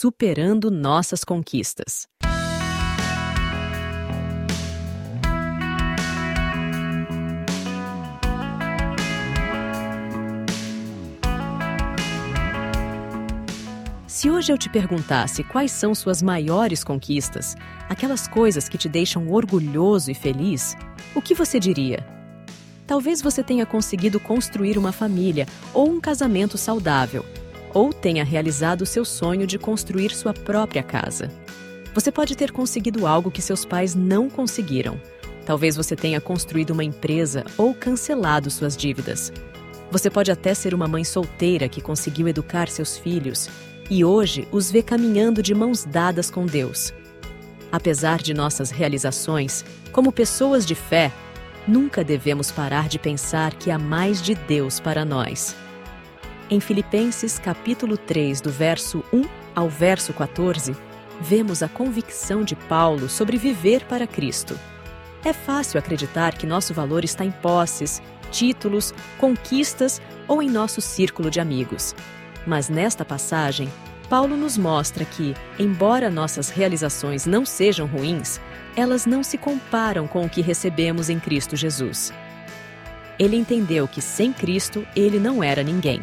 Superando Nossas Conquistas. Se hoje eu te perguntasse quais são suas maiores conquistas, aquelas coisas que te deixam orgulhoso e feliz, o que você diria? Talvez você tenha conseguido construir uma família ou um casamento saudável, ou tenha realizado seu sonho de construir sua própria casa. Você pode ter conseguido algo que seus pais não conseguiram. Talvez você tenha construído uma empresa ou cancelado suas dívidas. Você pode até ser uma mãe solteira que conseguiu educar seus filhos e hoje os vê caminhando de mãos dadas com Deus. Apesar de nossas realizações, como pessoas de fé, nunca devemos parar de pensar que há mais de Deus para nós. Em Filipenses capítulo 3, do verso 1 ao verso 14, vemos a convicção de Paulo sobre viver para Cristo. É fácil acreditar que nosso valor está em posses, títulos, conquistas ou em nosso círculo de amigos. Mas nesta passagem, Paulo nos mostra que, embora nossas realizações não sejam ruins, elas não se comparam com o que recebemos em Cristo Jesus. Ele entendeu que sem Cristo ele não era ninguém.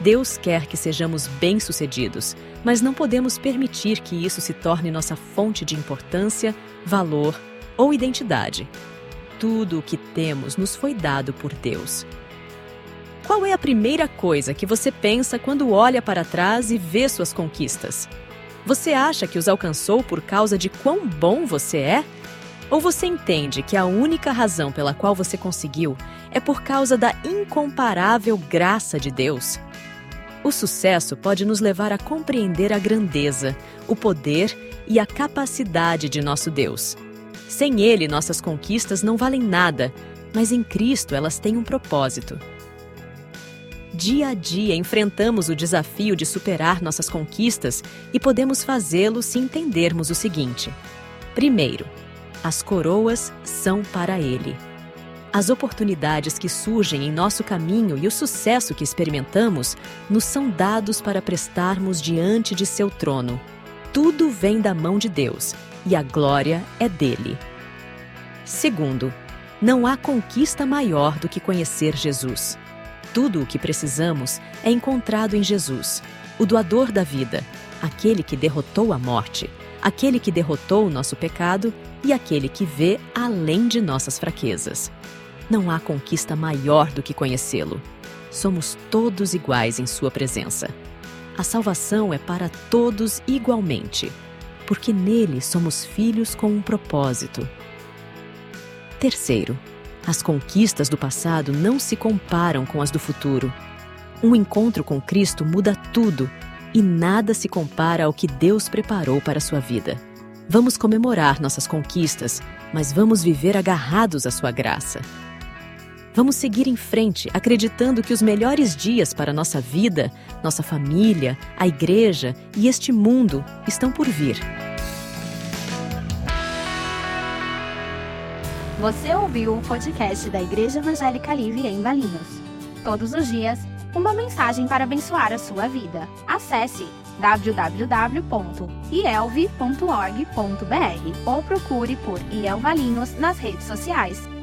Deus quer que sejamos bem-sucedidos, mas não podemos permitir que isso se torne nossa fonte de importância, valor ou identidade. Tudo o que temos nos foi dado por Deus qual é a primeira coisa que você pensa quando olha para trás e vê suas conquistas? Você acha que os alcançou por causa de quão bom você é? Ou você entende que a única razão pela qual você conseguiu é por causa da incomparável graça de Deus? O sucesso pode nos levar a compreender a grandeza, o poder e a capacidade de nosso Deus. Sem Ele, nossas conquistas não valem nada, mas em Cristo elas têm um propósito. Dia a dia enfrentamos o desafio de superar nossas conquistas e podemos fazê-lo se entendermos o seguinte: primeiro, as coroas são para Ele. As oportunidades que surgem em nosso caminho e o sucesso que experimentamos nos são dados para prestarmos diante de seu trono. Tudo vem da mão de Deus e a glória é dele. Segundo, não há conquista maior do que conhecer Jesus. Tudo o que precisamos é encontrado em Jesus, o doador da vida, aquele que derrotou a morte, aquele que derrotou o nosso pecado e aquele que vê além de nossas fraquezas. Não há conquista maior do que conhecê-lo. Somos todos iguais em Sua presença. A salvação é para todos igualmente, porque nele somos filhos com um propósito. Terceiro, as conquistas do passado não se comparam com as do futuro. Um encontro com Cristo muda tudo e nada se compara ao que Deus preparou para a sua vida. Vamos comemorar nossas conquistas, mas vamos viver agarrados à sua graça. Vamos seguir em frente, acreditando que os melhores dias para nossa vida, nossa família, a igreja e este mundo estão por vir. Você ouviu o podcast da Igreja Evangélica Livre em Valinhos. Todos os dias, uma mensagem para abençoar a sua vida. Acesse www.ielve.org.br ou procure por IEL Valinhos nas redes sociais.